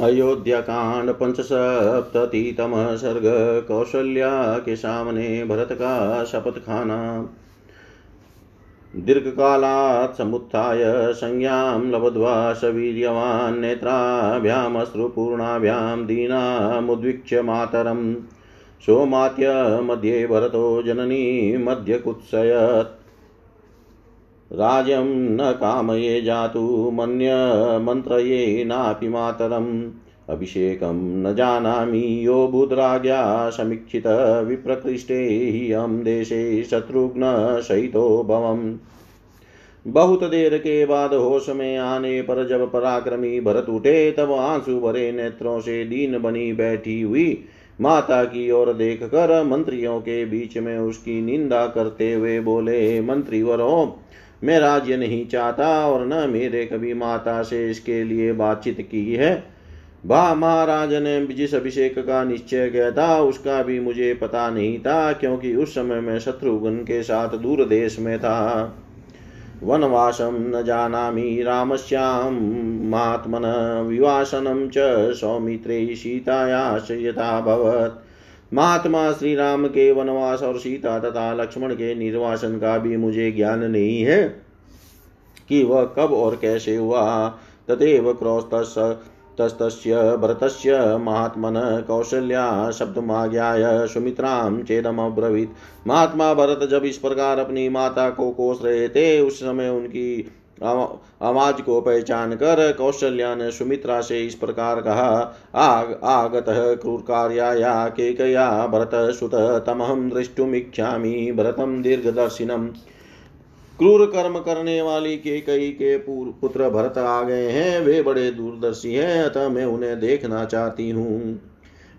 अयोध्याकांड पंचसप्ततितमः सर्ग कौशल्या के सामने भरत का शपथ खाना दीर्घकालात् समुत्थाय संज्ञां लब्ध्वा सवीर्यवान् नेत्राभ्यामश्रुपूर्णाभ्यां दीनामुद्वीक्ष्य मातरं सोमात्य मध्ये भरतो जननी मध्यकुत्सयत्। राज्यं न कामये जातु मन्यमन्त्रये नापि मातरम्। अभिषेकं न जानामि, यो बुद्राज्ञा समीक्षित विप्रकृष्टे ह्यं देशे शत्रुघ्न भवम्। बहुत देर के बाद होश में आने पर जब पराक्रमी भरत उठे तब आँसू भरे नेत्रों से दीन बनी बैठी हुई माता की ओर देख कर मंत्रियों के बीच में उसकी निंदा करते हुए बोले, मंत्रीवरों मैं राज्य नहीं चाहता और न मेरे कभी माता से इसके लिए बातचीत की है। बा महाराज ने जिस अभिषेक का निश्चय किया था, उसका भी मुझे पता नहीं था, क्योंकि उस समय मैं शत्रुघ्न के साथ दूर देश में था। वनवासं न जानामि रामस्यां महात्मन विवासनं च सौमित्रे सीतायाश्च यथा भवत् महात्मा श्री राम के वनवास और सीता तथा लक्ष्मण के निर्वासन का भी मुझे ज्ञान नहीं है कि वह कब और कैसे हुआ। तदेव क्रोस्तस्, तस्तस्य, भरतस्य महात्मन कौशल्या शब्दमाज्ञाय सुमित्रां चेदमब्रवीत्। महात्मा भरत जब इस प्रकार अपनी माता को कोस रहे थे, उस समय उनकी आवाज़ को पहचान कर कौशल्या ने सुमित्रा से इस प्रकार कहा, आग आगत क्रूर कार्याया केकया भरत सुत तमहम दृष्टुमीक्षा भरतम दीर्घदर्शिनम। क्रूर कर्म करने वाली के कई के पुत्र भरत आ गए हैं, वे बड़े दूरदर्शी हैं, अतः मैं उन्हें देखना चाहती हूँ।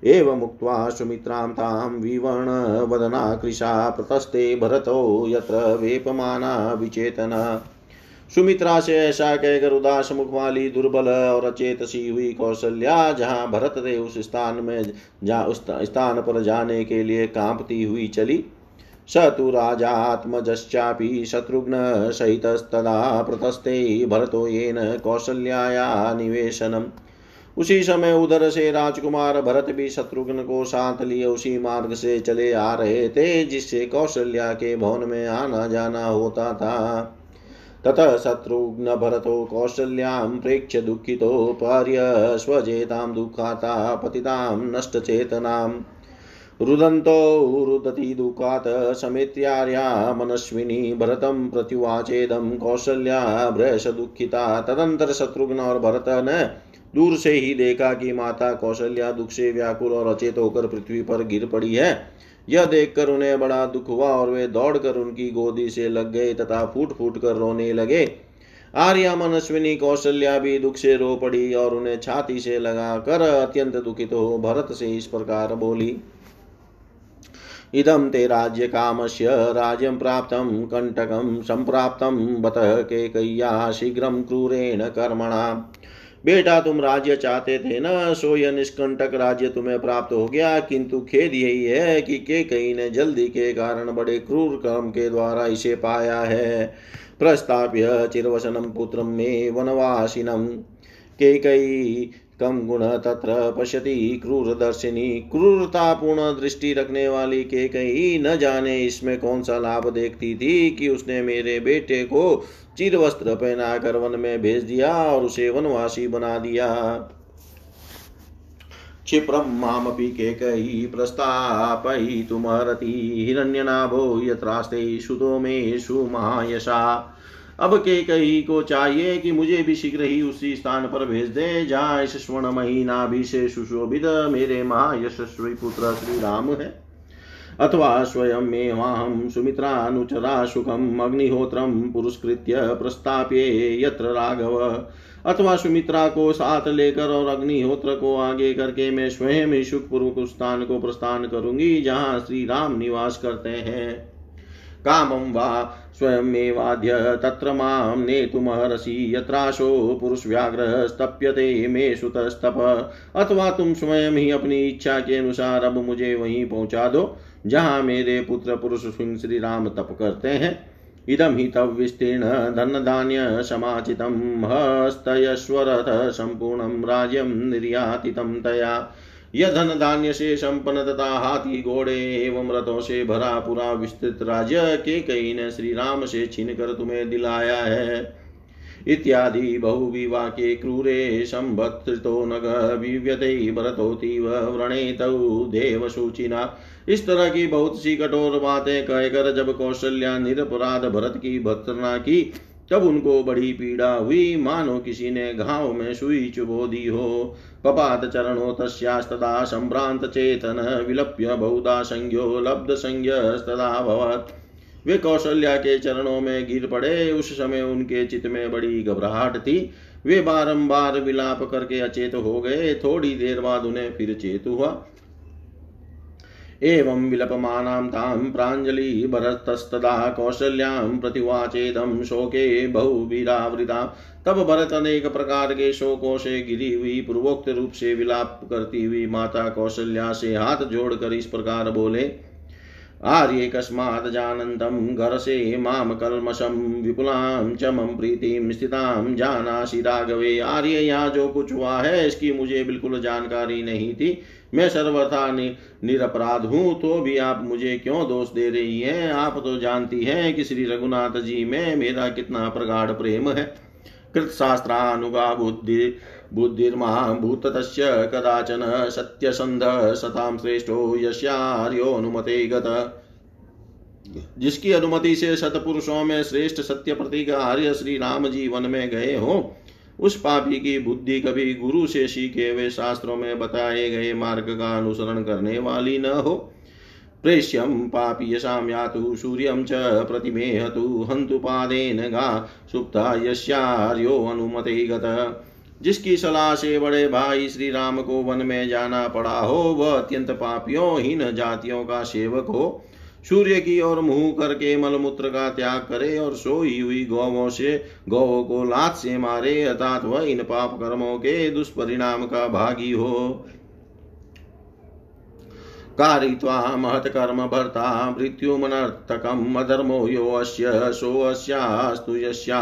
एवं मुक्त्वा सुमित्रां तां विवर्णवदना कृशा प्रतस्ते भरतो यत्र वेपमाना विचेतना। सुमित्रा से ऐसा कहकर उदास मुख वाली दुर्बल और अचेत सी हुई कौशल्या, जहाँ भरत थे उस स्थान में जा, उस स्थान पर जाने के लिए कांपती हुई चली। स तु शत्रुघ्न सहितस्तदा प्रतस्ते भरतो येन कौशल्याया निवेशनम्। उसी समय उधर से राजकुमार भरत भी शत्रुघ्न को साथ लिए उसी मार्ग से चले आ रहे थे, जिससे कौशल्या के भवन में आना जाना होता था। ततः शत्रुघ्न भरतो कौशल्यां प्रेक्ष्य दुःखितो पार्य स्वजेतां दुःखाता पतितां नष्टचेतनाम् रुदन्तो रुदति दुःखात् समेत्यार्या मनस्विनी भरतं प्रत्युवाचेदं कौशल्या भ्रश दुःखिता। तदंतर शत्रुघ्न और भरत ने दूर से ही देखा कि माता कौशल्या दुख से व्याकुल और अचेत होकर पृथ्वी पर गिर पड़ी है। यह देखकर उन्हें बड़ा दुख हुआ और वे दौड़कर उनकी गोदी से लग गए तथा फूट फूट कर रोने लगे। आर्या मनस्विनी कौशल्या भी दुख से रो पड़ी और उन्हें छाती से लगा कर अत्यंत दुखित हो भरत से इस प्रकार बोली, इदं ते राज्यकामस्य राज्यं प्राप्तं कण्टकं सम्प्राप्तं बत केकय्या शीघ्रं क्रूरेण कर्मणा। बेटा तुम राज्य चाहते थे न, सो यह निष्कंटक राज्य तुम्हें प्राप्त हो गया। किंतु खेद यही है कि के कई ने जल्दी के कारण बड़े क्रूर कर्म के द्वारा इसे पाया है। प्रस्ताप्य चिरवसनम पुत्र में वनवासिनम। के कई कम गुण तत्र पश्यति क्रूरदर्शिनी क्रूरतापूर्ण दृष्टि रखने वाली के कहीं न जाने इसमें कौन सा लाभ देखती थी कि उसने मेरे बेटे को चिर वस्त्र पहना कर वन में भेज दिया और उसे वनवासी बना दिया। क्षिप्रं मामपि केकयी प्रस्तापयितुमर्हति हिरण्यनाभो यत्रास्ते सुतो मे सुमायशा अब के कही को चाहिए कि मुझे भी शीघ्र ही उसी स्थान पर भेज दे। जहाँ इस स्वर्ण महीना भी से सुशोभित मेरे महायशस्वी पुत्र श्री राम है। अथवा स्वयं वाहम सुमित्रानुचरा सुखम अग्निहोत्रम पुरस्कृत्य प्रस्ताप्ये यत्र राघव। अथवा सुमित्रा को साथ लेकर और अग्निहोत्र को आगे करके मैं स्वयं ही सुखपूर्वक स्थान को प्रस्थान करूँगी, जहाँ श्री राम निवास करते हैं। कामं वा स्वयमेवाद्य तत्र माँ नेतुमहर्षि यत्राशो पुरुषव्याघ्र स्तप्यते मे सुतस्तप। अथवा तुम स्वयं ही अपनी इच्छा के अनुसार अब मुझे वहीं पहुँचा दो। जहाँ मेरे पुत्र पुरुष सिंह श्री राम तप करते हैं, इदं हि तव विस्तीर्ण धनधान्यसमाचितं हस्तयश्वरथ सम्पूर्णं राज्यं निर्यातितं तया। यह धन धान्य से संपन्न तथा हाथी घोड़े एवं रथों से भरा पूरा विस्तृत राज्य के कई ने श्री राम से छीन कर तुम्हें दिलाया है। इत्यादि बहुविवा के क्रूरे संभत्तो नग विव्यते भरतोतीव व्रणेतौ देवसूचिना। इस तरह की बहुत सी कठोर बातें कहकर जब कौशल्या निरपराध भरत की भर्तना की, तब उनको बड़ी पीड़ा हुई। मानो किसी ने घाव में सुई चुबो दी हो। पपात चरणो तस्यास्तदा संभ्रांत चेतन, विलप्य बहुधा संज्ञो, लब्ध संज्ञ संज्ञस्तदा भवत्। वे कौशल्या के चरणों में गिर पड़े। उस समय उनके चित्त में बड़ी घबराहट थी। वे बारंबार विलाप करके अचेत हो गए। थोड़ी देर बाद उन्हें फिर चेत हुआ। एवं विलपमानां तां प्राञ्जलिभरतस्तदा कौशल्यां प्रतिवाचेदं शोके बहुवीरावृता। तब भरत अनेक प्रकार के शोकों से गिरी हुई, पूर्वोक्त रूप से विलाप करती हुई माता कौशल्या से हाथ जोड़कर इस प्रकार बोले, आर्ये कस्मात् जानन्तं घरसे माँ कल्मषं विपुलां च मम प्रीतिं स्थितां जानासि राघवे। आर्य, यहाँ जो कुछ हुआ है, इसकी मुझे बिल्कुल जानकारी नहीं थी। मैं सर्वथा नि, निरपराध हूँ तो भी आप मुझे क्यों दोष दे रही हैं? आप तो जानती हैं कि श्री रघुनाथ जी में मेरा कितना प्रगाढ़ प्रेम है। कृतशास्त्रानुगा बुद्धि बुद्धिर्महाभूततस्य कदाचन सत्यसन्धः सतां श्रेष्ठो यस्यार्योऽनुमते गत जिसकी अनुमति से सतपुरुषों में श्रेष्ठ सत्य प्रतीक आर्य श्री राम जी वन में गए हो उस पापी की बुद्धि कभी गुरु से सीखे हुए शास्त्रों में बताए गए मार्ग का अनुसरण करने वाली न हो। प्रेष्यं पापी यशां यातु सूर्यं च प्रतिमेहतु हन्तु पादेन गा सुप्ता यस्यार्यो अनुमते गत जिसकी सलाह से बड़े भाई श्री राम को वन में जाना पड़ा हो, वह अत्यंत पापियों, हीन जातियों का सेवक हो। सूर्य की ओर मुँह करके मलमूत्र का त्याग करे और सोई हुई गौवों से गौ को लात से मारे, अर्थात वह इन पाप कर्मों के दुष्परिणाम का भागी हो। कारित्वा महत्कर्म भर्ता मृत्युमनर्थकम् अधर्मो यो अस्य सोऽस्यास्तु यस्या।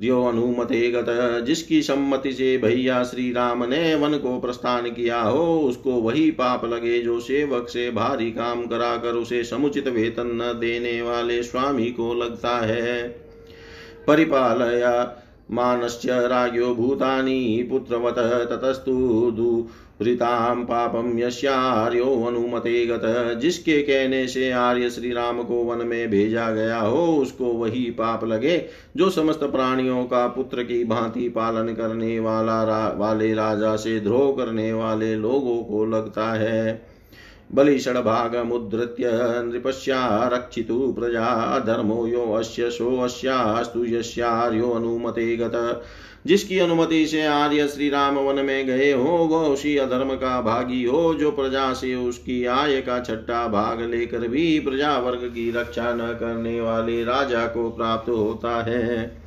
जो अनुमते गत, जिसकी सम्मति से भैया श्री राम ने वन को प्रस्थान किया हो, उसको वही पाप लगे जो सेवक से भारी काम कराकर उसे समुचित वेतन न देने वाले स्वामी को लगता है। परिपालया मानश्च राज्ञो भूतानि पुत्रवत ततस्तु दुरितां पापं यस्यार्यो अनुमते गत। जिसके कहने से आर्य श्री राम को वन में भेजा गया हो उसको वही पाप लगे जो समस्त प्राणियों का पुत्र की भांति पालन करने वाला रा, वाले राजा से द्रोह करने वाले लोगों को लगता है। बलिषड्भागमुद्धृत्य नृपस्या रक्षितु प्रजा धर्मो यो अस्य सो अस्यास्तु यस्यार्यो अनुमते गत। जिसकी अनुमति से आर्य श्री राम वन में गए हो वह उसी अधर्म का भागी हो, जो प्रजा से उसकी आय का छठा भाग लेकर भी प्रजा वर्ग की रक्षा न करने वाले राजा को प्राप्त होता है।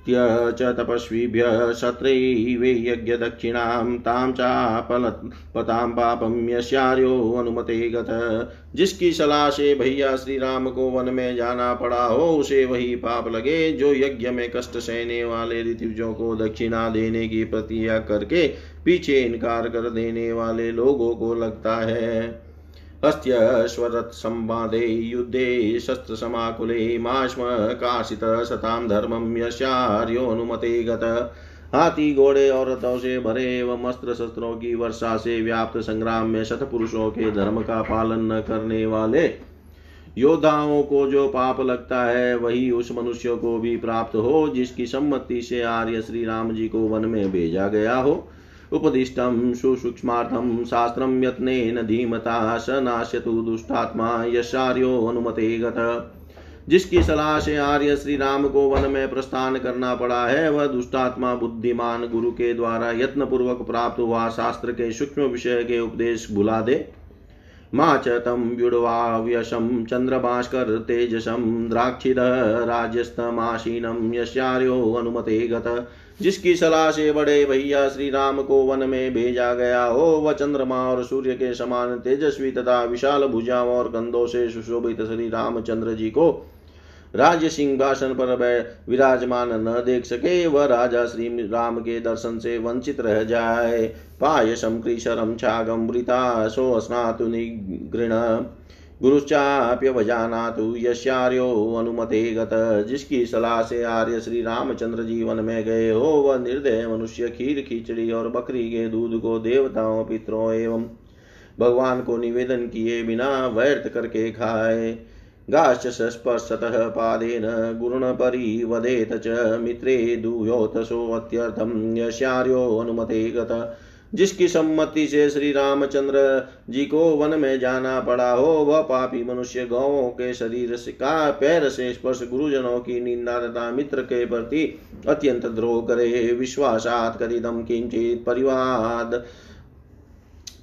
संश्रुत च तपस्वीभ्य शत्रैवे यज्ञदक्षिणां तां चापलपतां पापं यस्यार्यो अनुमते गत। जिसकी सलाह से भैया श्री राम को वन में जाना पड़ा, हो उसे वही पाप लगे जो यज्ञ में कष्ट सहने वाले ऋतुजों को दक्षिणा देने की प्रतिज्ञा करके पीछे इनकार कर देने वाले लोगों को लगता है। हस्त्यश्वरत्संवादे युद्धे शस्त्रसमाकुले माश्म काशित सतां धर्मं यशार्योनुमते गत। हाथी, घोड़े और रथों से भरे एवं अस्त्र शस्त्रों की वर्षा से व्याप्त संग्राम में शतपुरुषों के धर्म का पालन न करने वाले योद्धाओं को जो पाप लगता है, वही उस मनुष्य को भी प्राप्त हो, जिसकी सम्मति से आर्य श्री राम जी को वन में भेजा गया हो। उपदिष्टं सुसूक्ष्मार्थं शास्त्रं यत्नेन धीमता स नाश्यतु दुष्टात्मा यशार्यो अनुमते गत। जिसकी सलाह से आर्य श्री राम को वन में प्रस्थान करना पड़ा है, वह दुष्टात्मा बुद्धिमान गुरु के द्वारा यत्न पूर्वक प्राप्त हुआ शास्त्र के सूक्ष्म विषय के उपदेश भुला दे। मा च तं व्युड्वाव्यशं चन्द्रभास्कर तेजसं यस्यार्यो अनुमते गत। जिसकी सलाह से बड़े भैया श्री राम को वन में भेजा गया हो वह चंद्रमा और सूर्य के समान तेजस्वी तथा विशाल भुजाओं और कंधों से सुशोभित श्री रामचंद्र जी को राज्य सिंहासन पर विराजमान न देख सके, वह राजा श्री राम के दर्शन से वंचित रह जाए। पायसम कृशरम छागमृता सो स्नातु निगृण गुरुश्चाप्यवजानातु यश्यार्यो अनुमते गत। जिसकी सलाह से आर्य श्री रामचंद्र जीवन में गए हो, वह निर्दय मनुष्य खीर, खिचड़ी और बकरी के दूध को देवताओं, पितरों एवं भगवान को निवेदन किए बिना व्यर्थ करके खाए। गाश्च स्पर्शतः पादेन गुरुणपरिवदेत च मित्रे दूयोतसोऽत्यर्थं यशार्यो अनुमते गत। जिसकी सम्मति से श्री रामचंद्र जी को वन में जाना पड़ा हो, वह पापी मनुष्य गौों के शरीर से का पैर से स्पर्श गुरुजनों की निंदा तथा मित्र के प्रति अत्यंत द्रोह करे। विश्वासात कदिदम किंचित परिवाद।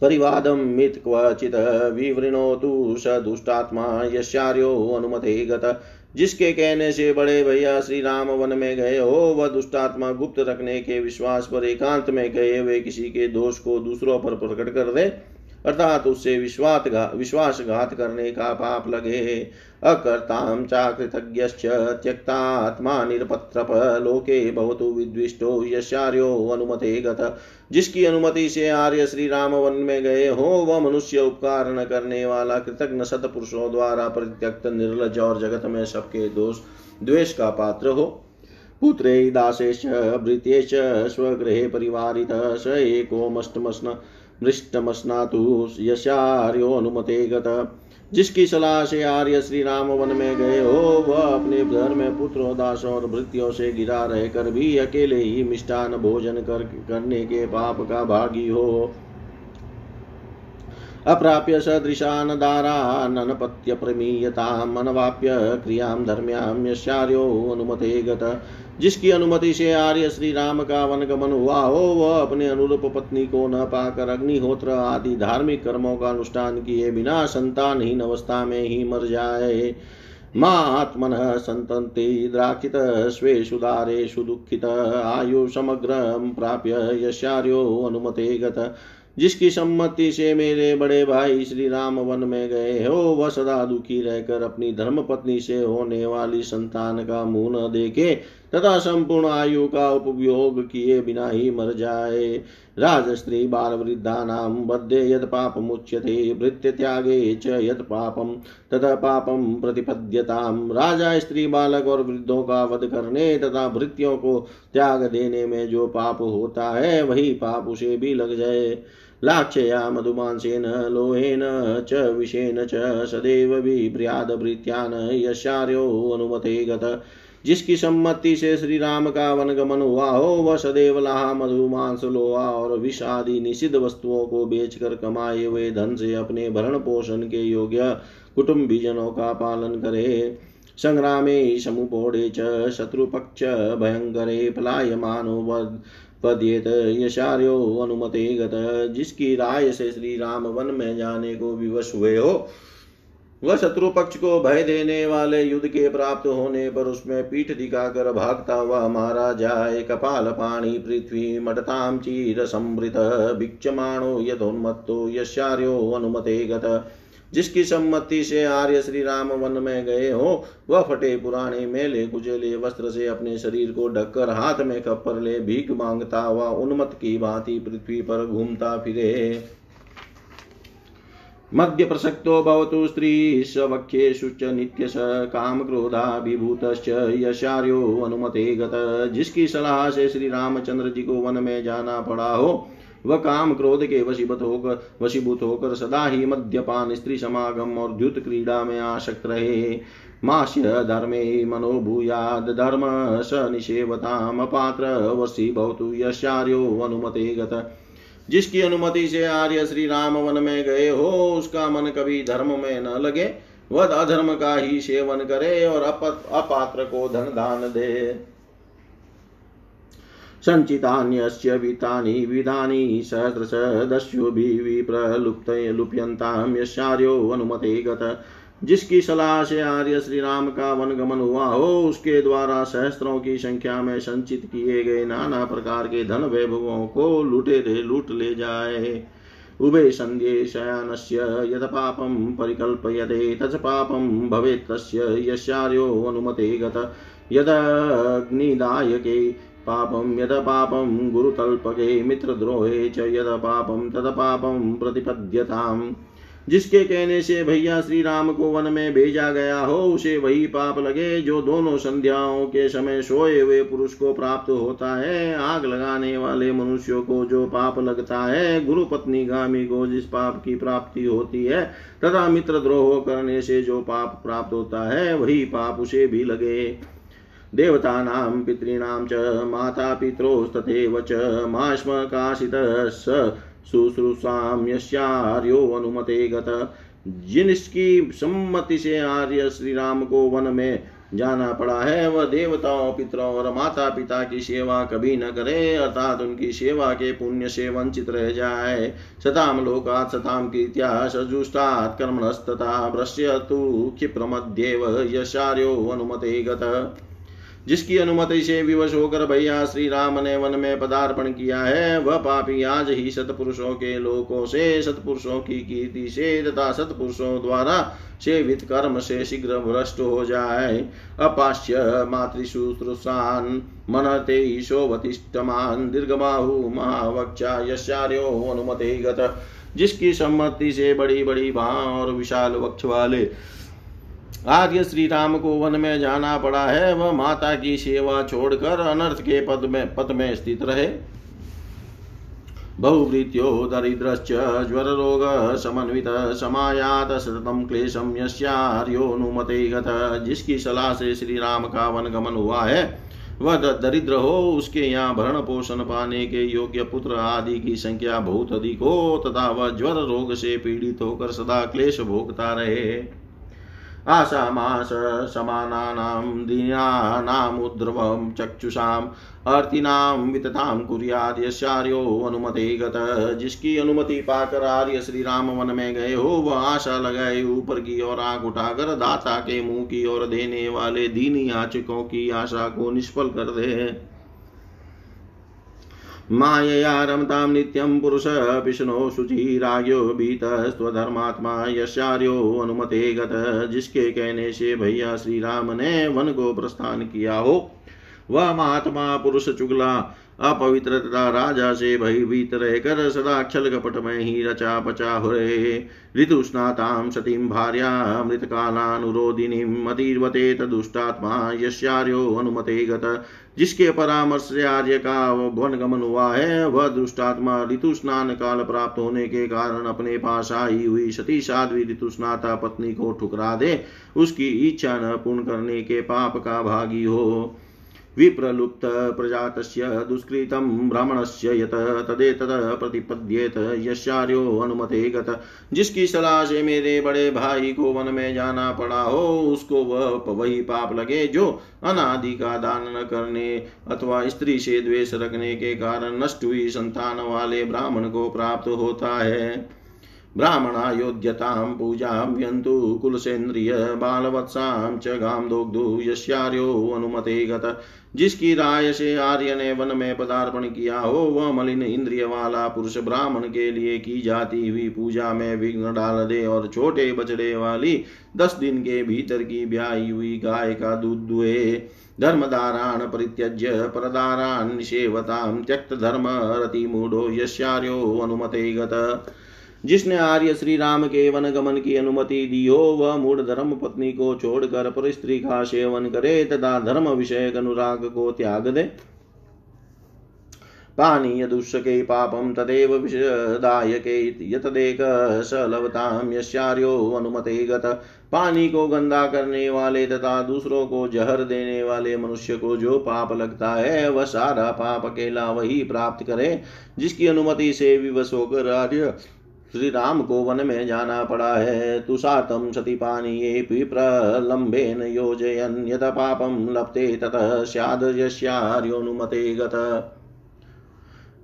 परिवादं मित् क्वचित् विवृणोतु स दुष्टात्मा यशार्यो अनुमते गत। जिसके कहने से बड़े भैया श्री राम वन में गए हो वह दुष्टात्मा गुप्त रखने के विश्वास पर एकांत में गए, वे किसी के दोष को दूसरों पर प्रकट कर दे। अर्थात उससे विश्वास विश्वासघात करने का पाप लगे। अकर्तां चाकृतज्ञश्च त्यक्तात्मा निरपत्रप, लोके भवतु विद्विष्टो यशार्यो अनुमते गत। जिसकी अनुमति से आर्य श्री राम वन में गए हो, वह मनुष्य उपकार न करने वाला कृतज्ञ सतपुरुषों द्वारा परित्यक्त, निर्लज और जगत में सबके दोष, द्वेष का पात्र हो। पुत्रे दासेश भृत्येश स्वगृहे परिवारित स एकोमष्टमस्न मृष्टमस्नातु यशार्यो अनुमते गत जिसकी सलाह से आर्य श्री राम वन में गए हो, वह अपने घर में पुत्रों, दासों और भृत्यों से गिरा रहकर भी अकेले ही मिष्टान भोजन कर, करने के पाप का भागी हो। अप्राप्य सदृशान दारानपत्य प्रमीयताम अनवाप्य क्रियाँ धर्म्यां यशार्यो अनुमते गत जिसकी अनुमति से आर्य श्री राम का वन गमन हुआ हो, वह अपने अनुरूप पत्नी को न पाकर अग्निहोत्र आदि धार्मिक कर्मों का अनुष्ठान किए बिना संतानहीन अवस्था में ही मर जाए। मात्मन संतन्ति द्राक्षित स्वेषु दारेषु दुःखित, आयु समग्र प्राप्य यशार्यो अनुमते गत। जिसकी सम्मति से मेरे बड़े भाई श्री राम वन में गए हो, वह सदा दुखी रहकर अपनी धर्म पत्नी से होने वाली संतान का मुँह न देखे। तथा संपूर्ण आयु का उपयोग किए बिना ही मर जाए। राजस्त्री बाल वृद्धा नाम बद्धे यद पाप मुच्यते, भृत्य त्यागे च यद पापम तथा पापम प्रतिपद्यताम राजा, स्त्री, बालक और वृद्धों का वध करने तथा भृत्यों को त्याग देने में जो पाप होता है, वही पाप उसे भी लग जाए। लाक्षया, मधुमांसेन, लोहेन च विषेण च, सदैव विभ्र्यादभृत्यान् यशार्यो अनुमते गत। जिसकी सम्मति से श्री राम का वनगमन हुआ हो वह सदैव लाहा मधुमांस लोहा और विष आदि निषिद्ध वस्तुओं को बेचकर कमाए हुए धन से अपने भरण पोषण के योग्य कुटुम्बीजनों का पालन करे। संग्रामे समुपोड़े च, शत्रुपक्ष, भयंकरे पलायमानो पद्येत यशार्यो अनुमते गत जिसकी राय से श्री राम वन में जाने को विवश हुए हो वह शत्रु पक्ष को भय देने वाले युद्ध के प्राप्त होने पर उसमें पीठ दिखाकर भागता हुआ मारा जाए। कपाल, पाणी, पृथ्वी, मटताम, चीर, समृत, भिक्षमाणो, यथोन्मत्तो यशार्यो अनुमते गत। जिसकी सम्मति से आर्य श्री राम वन में गए हो, वह फटे पुराने मेले, कुचेले वस्त्र से अपने शरीर को ढककर हाथ में कपर ले भीख माँगता हुआ उन्मत की भांति पृथ्वी पर घूमता फिरे। मध्य प्रसक्तो भवतु स्त्री सवख्येषु च नित्यश कामक्रोधाभिभूतश्च यशार्यो अनुमते गत जिसकी सलाह से श्री रामचंद्र जी को वन में जाना पड़ा हो, वह काम क्रोध के वशीभूत होकर वशीभूत होकर सदा ही मद्यपान स्त्री समागम और द्युत क्रीड़ा में आशक्त रहे। मास्य धर्मे मनोभूयाद धर्म स निषेवताम अपात्र वशी भवतु यशार्यो अनुमते गत जिसकी अनुमति से आर्य श्री राम वन में गए हो, उसका मन कभी धर्म में न लगे। वह अधर्म का ही सेवन करे और अपात्र को धन दान दे। सञ्चितान्यस्य वित्तानि विधानि सहस्रश दस्युभिः विप्रलुप्त लुप्यन्तां यस्यार्यो अनुमते गत। जिसकी सलाह से आर्य श्री राम का वन गमन हुआ हो, उसके द्वारा सहस्त्रों की संख्या में संचित किए गए नाना प्रकार के धन वैभवों को लुटेरे लूट ले जाए। उभे सन्ध्ये शयानस्य यद पापं परिकल्पयते तच पापं भवेत् तस्य, यस्यार्यो अनुमते गत यदग्निदायके यद पापं गुरुतल्पके, मित्रद्रोहे च यद पापं तद पापं प्रतिपद्यताम्। जिसके कहने से भैया श्री राम को वन में भेजा गया हो, उसे वही पाप लगे जो दोनों संध्याओं के समय सोए हुए पुरुष को प्राप्त होता है। आग लगाने वाले मनुष्यों को जो पाप लगता है, गुरु पत्नी गामी को जिस पाप की प्राप्ति होती है, तथा मित्र द्रोह करने से जो पाप प्राप्त होता है, वही पाप उसे भी लगे। देवतानां पितॄणां च, माता पित्रोस्तथैव च मा स्म काशितः शुश्रूषाम यश्यार्यो अनुमते गत जिनकी सम्मति से आर्य श्री राम को वन में जाना पड़ा है, वह देवताओं, पितरों और माता पिता की सेवा कभी न करे, अर्थात उनकी सेवा के पुण्य से वंचित रह जाए। सताम लोकात सताम कीर्त्या सजुष्टात् कर्मणस्तथा भ्रश्य तु क्षिप्रमध्येव यशार्यो अनुमते गत जिसकी अनुमति से विवश होकर भैया श्री राम ने वन में पदार्पण किया है, वह पापी आज ही सतपुरुषों के लोकों से, सतपुरुषों की कीर्ति से तथा सतपुरुषों द्वारा सेवित कर्म से शीघ्र भ्रष्ट हो जाए। अपाश्य मातृशुश्रूषान मनते ईशोवतिष्ठमान दीर्घबाहु महावक्षा यशार्यो अनुमते गत। जिसकी सम्मति से बड़ी बड़ी भा और विशाल वक्ष वाले आर्य श्री राम को वन में जाना पड़ा है। वह माता की सेवा छोड़कर अनर्थ के पद में पद में स्थित रहे। बहुवृत्यो दरिद्रश्च, ज्वररोग, समन्वित, समायात, सततम क्लेशम यस्यार्योनुमते गत जिसकी सलाह से श्री राम का वन गमन हुआ है, वह दरिद्र हो, उसके यहाँ भरण पोषण पाने के योग्य पुत्र आदि की संख्या बहुत अधिक हो, तथा वह ज्वर रोग से पीड़ित होकर सदा क्लेश भोगता रहे। आशामास समानानां दीनानामुद्रवं चक्षुषाम् अर्तिनां विततां कुर्याद यस्यार्यो अनुमते गत जिसकी अनुमति पाकर आर्य श्री राम वन में गए हो, वह आशा लगाए ऊपर की ओर आँख उठाकर दाता के मुँह की ओर देने वाले दीनी याचकों की आशा को निष्फल कर दे। मायया रमतां नित्यं पुरुषः पिशनो बीत भीतस्त्वधर्मात्मा यशार्यो अनुमते गत, जिसके कहने से भैया श्री राम ने वन को प्रस्थान किया हो। वह महात्मा पुरुष चुगला अपवित्र तथा राजा से भयभीत रहकर सदा छल कपट में ही रचा पचा हो रहे। ऋतुस्नातां सतीं भार्या मृतकालानुरोधिनीं अतीर्वते तदुष्टात्मा यश्यार्यो अनुमते गत। जिसके परामर्श से आर्य का वन गमन हुआ है, वह दुष्टात्मा ऋतु स्नान काल प्राप्त होने के कारण अपने पास आई हुई सती साध्वी ऋतु स्नाता पत्नी को ठुकरा दे। उसकी इच्छा न पूर्ण करने के पाप का भागी हो। विप्रलुप्त प्रजातस्य दुष्कृतं ब्राह्मणस्य यत तदेतद प्रतिपद्येत यशार्यो अनुमते गत। जिसकी सलाह से मेरे बड़े भाई को वन में जाना पड़ा हो, उसको वह वही पाप लगे जो अनादि का दान न करने अथवा स्त्री से द्वेष रखने के कारण नष्ट हुई संतान वाले ब्राह्मण को प्राप्त होता है। ब्राह्मणायोध्यतां पूजां व्यन्तु कुलसेन्द्रिय बालवत्सां च गां दोग्धु यस्यार्यो अनुमते गत। जिसकी राय से आर्य ने वन में पदार्पण किया, हो वह मलिन इंद्रिय वाला पुरुष ब्राह्मण के लिए की जाती हुई पूजा में विघ्न डाल दे और छोटे बछड़े वाली दस दिन के भीतर की ब्याई हुई गाय का दूध दुए धर्मदारान् परित्यज्य परदारान् निषेवतां त्यक्त धर्म रतिमूढो यस्यार्यो अनुमते गत। जिसने आर्य श्री राम के वन गमन की अनुमति दी हो, वह मूढ़ धर्म पत्नी को छोड़कर पर स्त्री का सेवन करे तथा धर्म विषय अनुराग को त्याग दे। पानीय दुष्के पापम तदेव विषदायके यतदेक सलवताम यस्यार्यो अनुमते गत। पानी को गंदा करने वाले तथा दूसरों को जहर देने वाले मनुष्य को जो पाप लगता है, वह सारा पाप अकेला वही प्राप्त करे, जिसकी अनुमति से विवश होकर आर्य श्री राम को वन में जाना पड़ा है। तुषातम सती पानीये प्रलम्बेन योजयन। यत पापम लप्ते ततः स्याद यस्यार्योनुमते गत।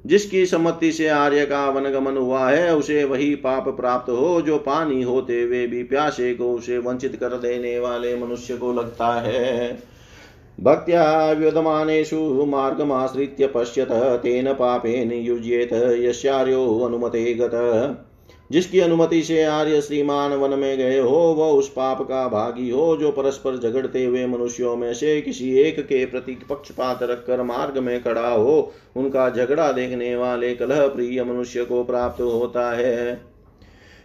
जिसकी सम्मति से आर्य का वनगमन हुआ है, उसे वही पाप प्राप्त हो, जो पानी होते हुए भी प्यासे को उसे वंचित कर देने वाले मनुष्य को लगता है। भक्त्या व्युदमानेषु मार्गमाश्रित्य पश्यत, तेन पापेन युज्येत, यस्यार्यो अनुमते गत। जिसकी अनुमति से आर्य श्रीमान वन में गए हो, वह उस पाप का भागी हो जो परस्पर झगड़ते हुए मनुष्यों में से किसी एक के प्रति पक्षपात रखकर मार्ग में खड़ा हो, उनका झगड़ा देखने वाले कलह प्रिय मनुष्य को प्राप्त होता है।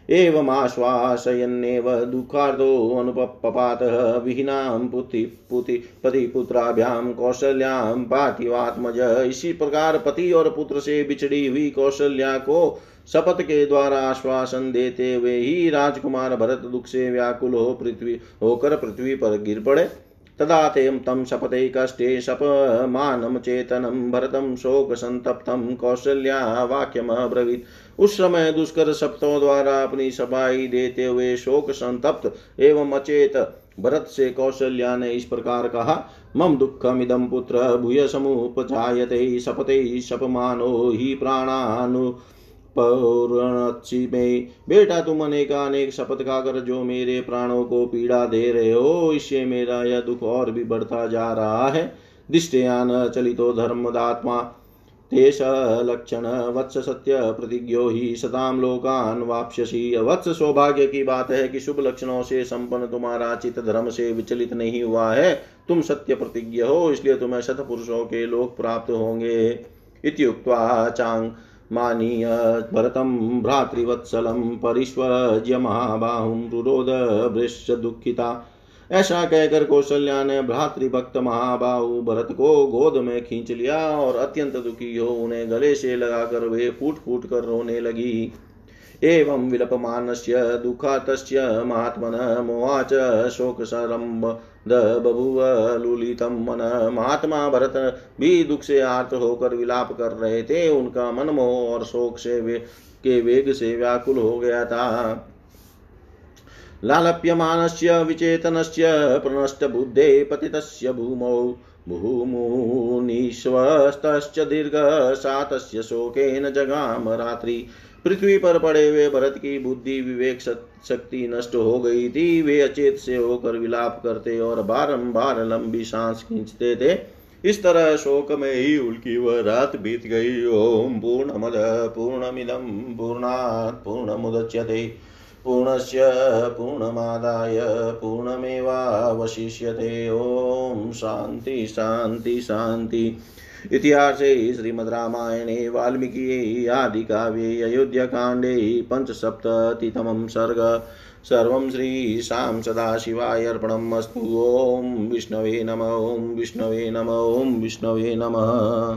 एवमाश्वासयन्नेव दुःखार्दो अनुपपातः विहीनां पुति पुति पति पुत्राभ्याम कौशल्याम पार्थिवात्मज इसी प्रकार पति और पुत्र से बिछड़ी हुई कौशल्या को शपथ के द्वारा आश्वासन देते हुए ही राजकुमार भरत दुख से व्याकुल हो पृथ्वी, होकर पृथ्वी पर गिर पड़े। तदा ते तं शपथे कष्टे चेतनं भरतं शोकसन्तप्तं कौशल्या वाक्यमब्रवीत् उस समय दुष्कर शब्दों द्वारा अपनी सफ़ाई देते हुए शोक संतप्त एवं अचेत भरत से कौशल्या ने इस प्रकार कहा, मम दुःखमिदं पुत्र भूय समुपजायते शपथे शपमानो हि प्राणानु। पौरणक्षि में, बेटा, तुम अनेक अनेक शपथ खाकर जो मेरे प्राणों को पीड़ा दे रहे हो, इससे मेरा यह दुख और भी बढ़ता जा रहा है। दिष्टयान चलितो धर्मदात्मा, तेष लक्षण, वत्स सत्य प्रतिज्ञो ही, सताम लोकान वाप्यसी वत्स सौभाग्य की बात है कि शुभ लक्षणों से संपन्न तुम्हारा चित धर्म से विचलित नहीं हुआ है। तुम सत्य प्रतिज्ञ हो, इसलिए तुम्हें शत पुरुषों के लोक प्राप्त होंगे। इत्युक्त्वा चांग मानीय भरतं भ्रातृवत्सलं परिष्वज्य महाबाहुं रुरोद वृश्च दुःखिता ऐसा कहकर कौशल्या ने भ्रातृभक्त महाबाहु भरत को गोद में खींच लिया और अत्यंत दुखी हो उन्हें गले से लगाकर वे फूट फूट कर रोने लगी। एवं विलपमानस्य दुःखातस्य महात्मनः मोहाच, शोकसरम्ब बभुव लुलितं मन। महात्मा भरत भी दुख से आर्त होकर विलाप कर रहे थे। उनका मन मोह और शोक से वे, के वेग से व्याकुल हो गया था। लालप्यमानस्य विचेतनस्य प्रणष्टबुद्धे पतितस्य भूमौ। भूमुनिश्वस्तश्च दीर्घशातस्य शोकेन जगाम रात्रि। पृथ्वी पर पड़े हुए भरत की बुद्धि विवेक शक्ति नष्ट हो गई थी। वे अचेत से होकर विलाप करते और बारंबार लंबी सांस खींचते थे। इस तरह शोक में ही उल्की वह रात बीत गई। ओम पूर्णमद पूर्णमिदम पूर्ण पूर्णमुदच्यते। पूर्णस्य पूर्णमादाय पूर्णमेवावशिष्यते। ॐ शान्ति शान्ति शान्ति। इतिहासे श्रीमद्रामायणे वाल्मीकि आदिकाव्ये, अयोध्याकाण्डे, पञ्चसप्ततितमं सर्ग। सर्वं श्रीशां सदाशिवाय अर्पणम् अस्तु ॐ विष्णवे नम, ॐ विष्णवे नम, ॐ विष्णवे नमः।